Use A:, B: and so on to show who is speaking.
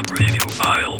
A: subradio file.